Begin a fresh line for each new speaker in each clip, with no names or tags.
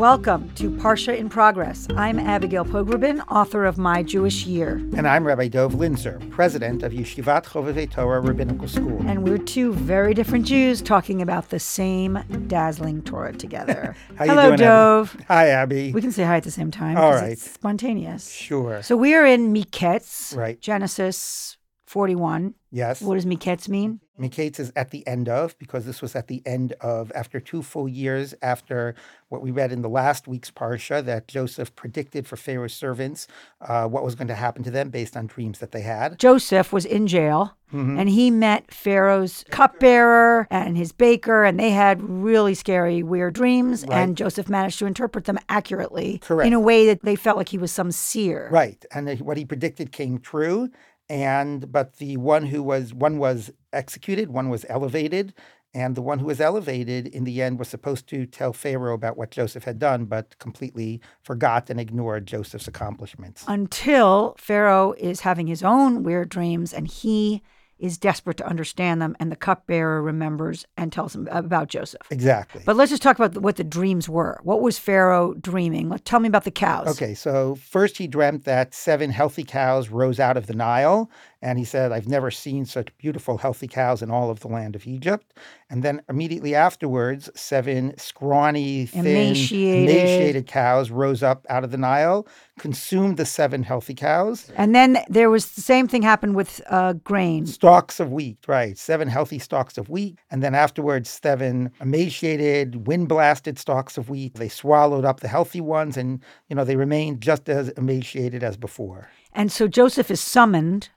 Welcome to Parsha in Progress. I'm Abigail Pogrebin, author of My Jewish Year.
And I'm Rabbi Dov Linzer, president of Yeshivat Chovevei Torah Rabbinical School.
And we're two very different Jews talking about the same dazzling Torah together.
How you
Hello,
doing, Abby?
Dov.
Hi, Abby.
We can say hi at the same time.
All right.
It's spontaneous.
Sure.
So we are in Miketz,
Right.
Genesis 41.
yes.
What does Miketz mean?
Miketz is at the end of, because this was at the end of, after two full years after what we read in the last week's Parsha, that Joseph predicted for Pharaoh's servants uh, what was going to happen to them based on dreams that they had.
Joseph was in jail
Mm-hmm.
and he met Pharaoh's cupbearer and his baker, and they had really scary, weird dreams.
Right.
And Joseph managed to interpret them accurately
Correct.
in a way that they felt like he was some seer.
Right. And what he predicted came true. And but the one who was one was executed, one was elevated, and the one who was elevated in the end was supposed to tell Pharaoh about what Joseph had done, but completely forgot and ignored Joseph's accomplishments.
Until Pharaoh is having his own weird dreams and he is desperate to understand them, and the cupbearer remembers and tells him about Joseph.
Exactly.
But let's just talk about what the dreams were. What was Pharaoh dreaming? Tell me about the cows.
Okay, so first he dreamt that seven healthy cows rose out of the Nile, and he said, I've never seen such beautiful, healthy cows in all of the land of Egypt. And then immediately afterwards, seven scrawny, thin,
Emaciated.
emaciated cows rose up out of the Nile, consumed the seven healthy cows.
And then there was the same thing happened with uh, grain.
Stalks of wheat, right? Seven healthy stalks of wheat. And then afterwards, seven emaciated, wind blasted stalks of wheat. They swallowed up the healthy ones, and, you know, they remained just as emaciated as before.
And so Joseph is summoned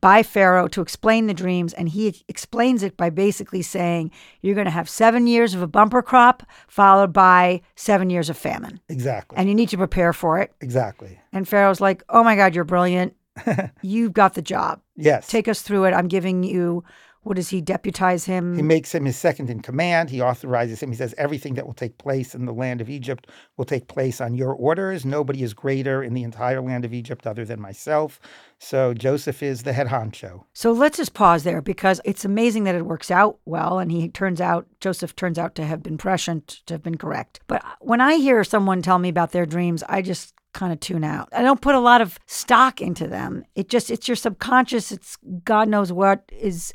by Pharaoh to explain the dreams, and he explains it by basically saying, You're going to have seven years of a bumper crop, followed by seven years of famine.
Exactly.
And you need to prepare for it.
exactly.
And Pharaoh's like, Oh my God, you're brilliant. You've got the job.
Yes.
Take us through it. I'm giving you, what does he deputize him?
he makes him his second in command. He authorizes him. He says, Everything that will take place in the land of Egypt will take place on your orders. Nobody is greater in the entire land of Egypt other than myself. So Joseph is the head honcho.
So let's just pause there because it's amazing that it works out well. And he turns out, Joseph turns out to have been prescient, to have been correct. But when I hear someone tell me about their dreams, I just kind of tune out. I don't put a lot of stock into them. It just, it's your subconscious. It's God knows what is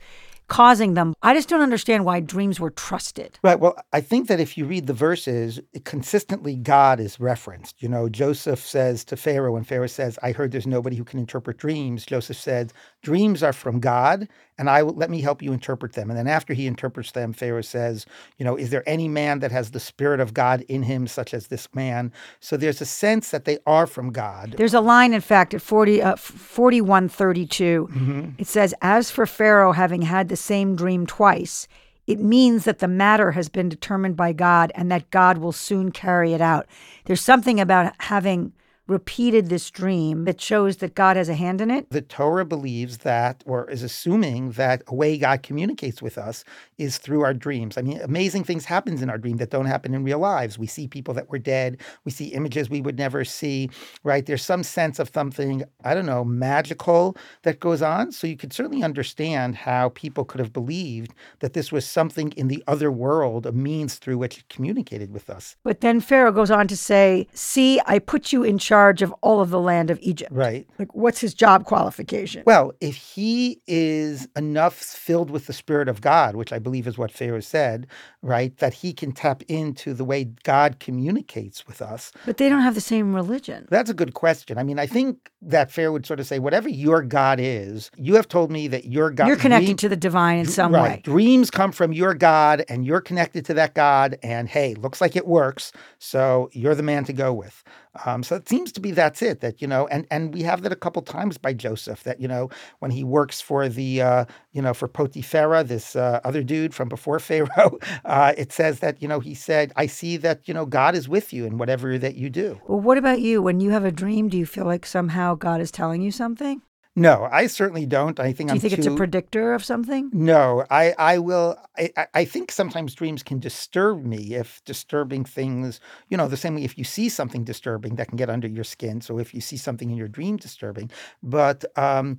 causing them. I just don't understand why dreams were trusted.
Right. Well, I think that if you read the verses, consistently God is referenced. You know, Joseph says to Pharaoh, and Pharaoh says, I heard there's nobody who can interpret dreams, Joseph said, Dreams are from God, and I will let me help you interpret them. And then after he interprets them, Pharaoh says, You know, is there any man that has the Spirit of God in him, such as this man? So there's a sense that they are from God.
There's a line, in fact, at 40, uh, 4132. It says, As for Pharaoh having had the same dream twice, it means that the matter has been determined by God and that God will soon carry it out. There's something about having repeated this dream that shows that God has a hand in it.
the Torah believes that, or is assuming that a way God communicates with us is through our dreams. I mean, amazing things happens in our dream that don't happen in real lives. We see people that were dead. We see images we would never see. Right? There's some sense of something I don't know magical that goes on. So you could certainly understand how people could have believed that this was something in the other world, a means through which it communicated with us.
But then Pharaoh goes on to say, See, I put you in charge of all of the land of Egypt.
Right.
Like, what's his job qualification?
Well, if he is enough filled with the Spirit of God, which I believe is what Pharaoh said, right, that he can tap into the way God communicates with us,
But they don't have the same religion.
that's a good question. I mean, I think that Pharaoh would sort of say, whatever your God is, you have told me that your God.
You're connected
dream-
to the divine in some
right.
way.
Dreams come from your God, and you're connected to that God. And hey, looks like it works. So you're the man to go with. Um, so it seems to be that's it. That you know, and and we have that a couple times by Joseph. That you know, when he works for the uh, you know for Potiphera, this uh, other dude from before Pharaoh, uh, it says that you know he said, "I see that you know God is with you in whatever that you do."
Well, what about you? When you have a dream, do you feel like somehow God is telling you something?
No, I certainly don't. I think
Do you
I'm
think it's a predictor of something?
No, I, I will. I, I- I think sometimes dreams can disturb me if disturbing things, you know, the same way if you see something disturbing that can get under your skin. So if you see something in your dream disturbing, but um,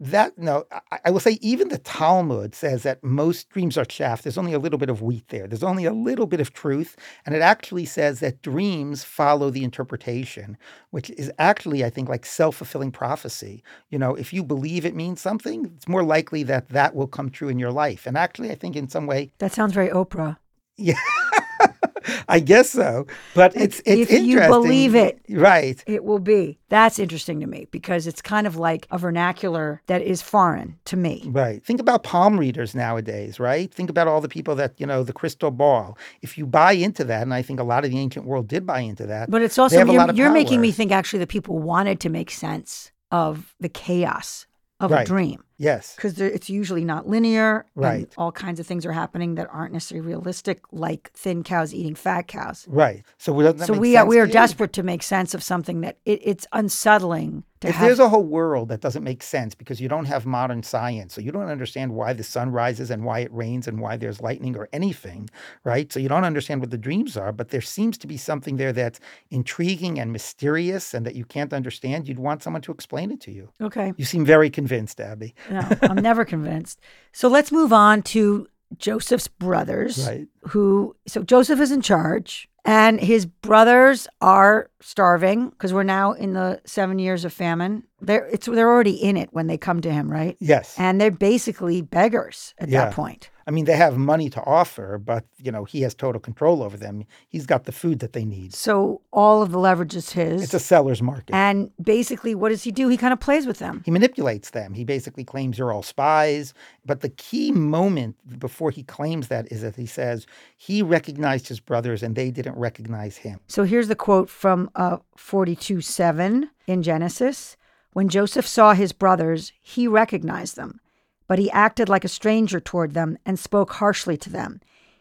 That no, I, I will say even the Talmud says that most dreams are chaff. There's only a little bit of wheat there. There's only a little bit of truth, and it actually says that dreams follow the interpretation, which is actually, I think, like self fulfilling prophecy. You know, if you believe it means something, it's more likely that that will come true in your life. And actually, I think in some way,
That sounds very Oprah.
yeah. I guess so, but it's it's
if you
interesting.
believe it.
right?
It will be. That's interesting to me because it's kind of like a vernacular that is foreign to me.
Right. Think about palm readers nowadays, right? Think about all the people that, you know, the crystal ball. If you buy into that, and I think a lot of the ancient world did buy into that.
But it's also you're, you're making me think actually that people wanted to make sense of the chaos of a dream
Yes.
because it's usually not linear. and
Right.
all kinds of things are happening that aren't necessarily realistic, like thin cows eating fat cows.
Right. So that
So we are we are desperate to make sense of something that it, it's unsettling to
If
have.
there's a whole world that doesn't make sense because you don't have modern science, so you don't understand why the sun rises and why it rains and why there's lightning or anything, right? So you don't understand what the dreams are, but there seems to be something there that's intriguing and mysterious and that you can't understand. You'd want someone to explain it to you.
okay,
You seem very convinced, Abby.
No, I'm never convinced. So let's move on to Joseph's brothers.
Right.
who so Joseph is in charge and his brothers are starving because we're now in the 7 years of famine. They're it's they're already in it when they come to him, right?
Yes.
And they're basically beggars at
Yeah.
that point.
I mean, they have money to offer, but you know, he has total control over them. He's got the food that they need.
So all of the leverage is his.
It's a seller's market.
and basically what does he do? He kind of plays with them.
he manipulates them. He basically claims you're all spies. But the key moment before he claims that is that he says he recognized his brothers and they didn't recognize him.
So here's the quote from uh, 42 7 in Genesis. When Joseph saw his brothers, he recognized them, but he acted like a stranger toward them and spoke harshly to them.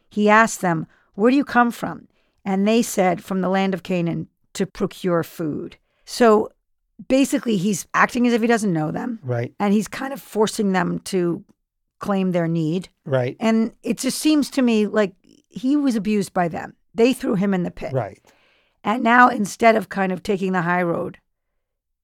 He asked them, Where do you come from? And they said, From the land of Canaan to procure food. So basically, he's acting as if he doesn't know them,
Right,
and he's kind of forcing them to claim their need.
right,
And it just seems to me like he was abused by them. They threw him in the pit.
right.
And now instead of kind of taking the high road,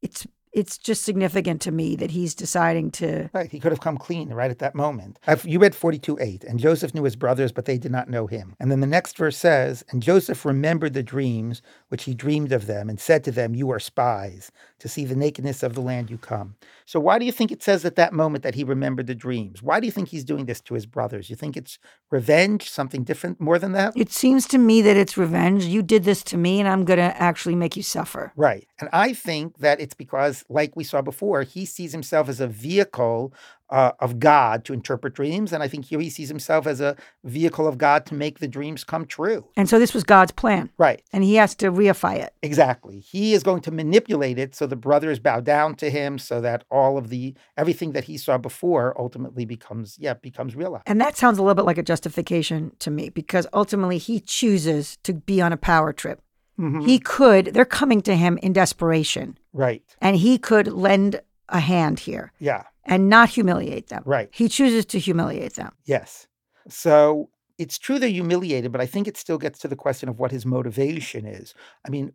it's it's just significant to me that he's deciding to
Right. He could have come clean right at that moment. I've- You read 42 8. And Joseph knew his brothers, but they did not know him. And then the next verse says, And Joseph remembered the dreams which he dreamed of them and said to them, You are spies to see the nakedness of the land you come. So why do you think it says at that moment that he remembered the dreams? Why do you think he's doing this to his brothers? You think it's revenge, something different, more than that?
it seems to me that it's revenge. You did this to me and I'm going to actually make you suffer.
Right. And I think that it's because, like we saw before, he sees himself as a vehicle uh, of God to interpret dreams. And I think here he sees himself as a vehicle of God to make the dreams come true.
And so this was God's plan
Right.
and he has to reify it.
Exactly. He is going to manipulate it so the brothers bow down to him so that all of the everything that he saw before ultimately becomes yeah, becomes realized.
And that sounds a little bit like a justification to me because ultimately he chooses to be on a power trip.
Mhm.
He could, they're coming to him in desperation
Right.
and he could lend a hand here
Yeah.
and not humiliate them.
Right.
He chooses to humiliate them.
Yes. So it's true they're humiliated, but I think it still gets to the question of what his motivation is. I mean,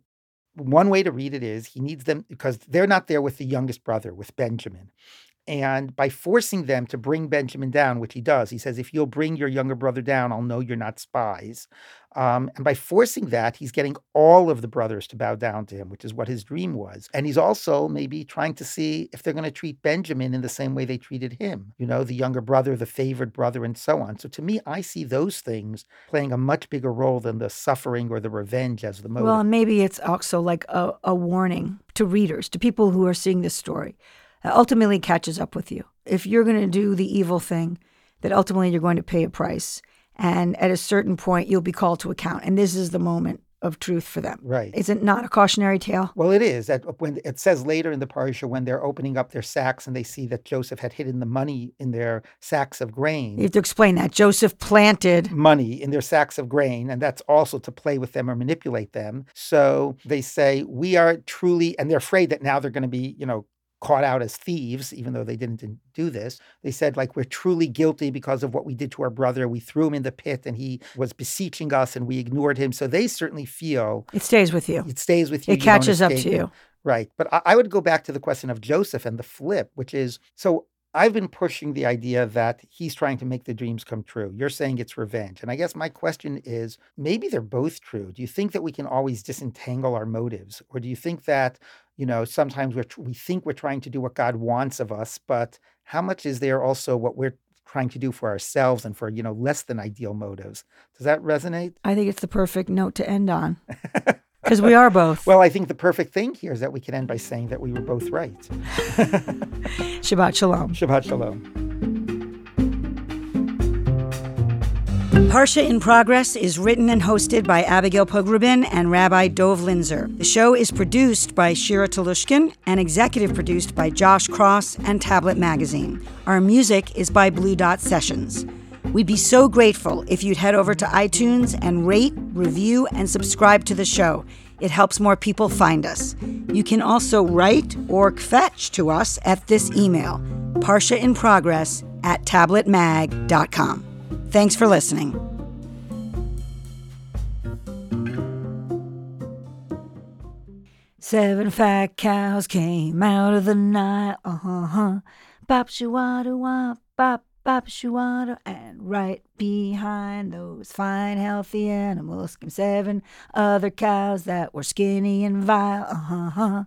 one way to read it is he needs them because they're not there with the youngest brother, with Benjamin. And by forcing them to bring Benjamin down, which he does, he says, if you'll bring your younger brother down, I'll know you're not spies. Um, and by forcing that, he's getting all of the brothers to bow down to him, which is what his dream was. And he's also maybe trying to see if they're going to treat Benjamin in the same way they treated him, you know, the younger brother, the favored brother, and so on. So to me, I see those things playing a much bigger role than the suffering or the revenge as the motive.
Well, and maybe it's also like a, a warning to readers, to people who are seeing this story. Ultimately catches up with you. If you're going to do the evil thing, that ultimately you're going to pay a price. And at a certain point, you'll be called to account. And this is the moment of truth for them.
right.
Is it not a cautionary tale?
Well, it is that when it says later in the parsha when they're opening up their sacks and they see that Joseph had hidden the money in their sacks of grain.
You have to explain that. Joseph planted.
money in their sacks of grain, and that's also to play with them or manipulate them. So they say, We are truly, and they're afraid that now they're going to be, you know, caught out as thieves, even though they didn't do this. They said, like, we're truly guilty because of what we did to our brother. We threw him in the pit and he was beseeching us and we ignored him. So they certainly feel
It stays with you.
it stays with you.
It
you
catches up to you.
Right. But I, I would go back to the question of Joseph and the flip, which is so I've been pushing the idea that he's trying to make the dreams come true. You're saying it's revenge. And I guess my question is maybe they're both true. Do you think that we can always disentangle our motives? Or do you think that, you know, sometimes we're, we think we're trying to do what God wants of us, but how much is there also what we're trying to do for ourselves and for, you know, less than ideal motives? Does that resonate?
I think it's the perfect note to end on. Because we are both.
Well, I think the perfect thing here is that we can end by saying that we were both right.
Shabbat Shalom.
Shabbat Shalom.
Parsha in Progress is written and hosted by Abigail Pogrebin and Rabbi Dov Linzer. The show is produced by Shira Telushkin and executive produced by Josh Cross and Tablet Magazine. Our music is by Blue Dot Sessions. We'd be so grateful if you'd head over to iTunes and rate, review, and subscribe to the show. It helps more people find us. You can also write or fetch to us at this email, Parsha in Progress at tabletmag.com. Thanks for listening. Seven fat cows came out of the Nile. Uh huh. Bop shawada wop bop bop shawada. And right behind those fine healthy animals came seven other cows that were skinny and vile. Uh huh.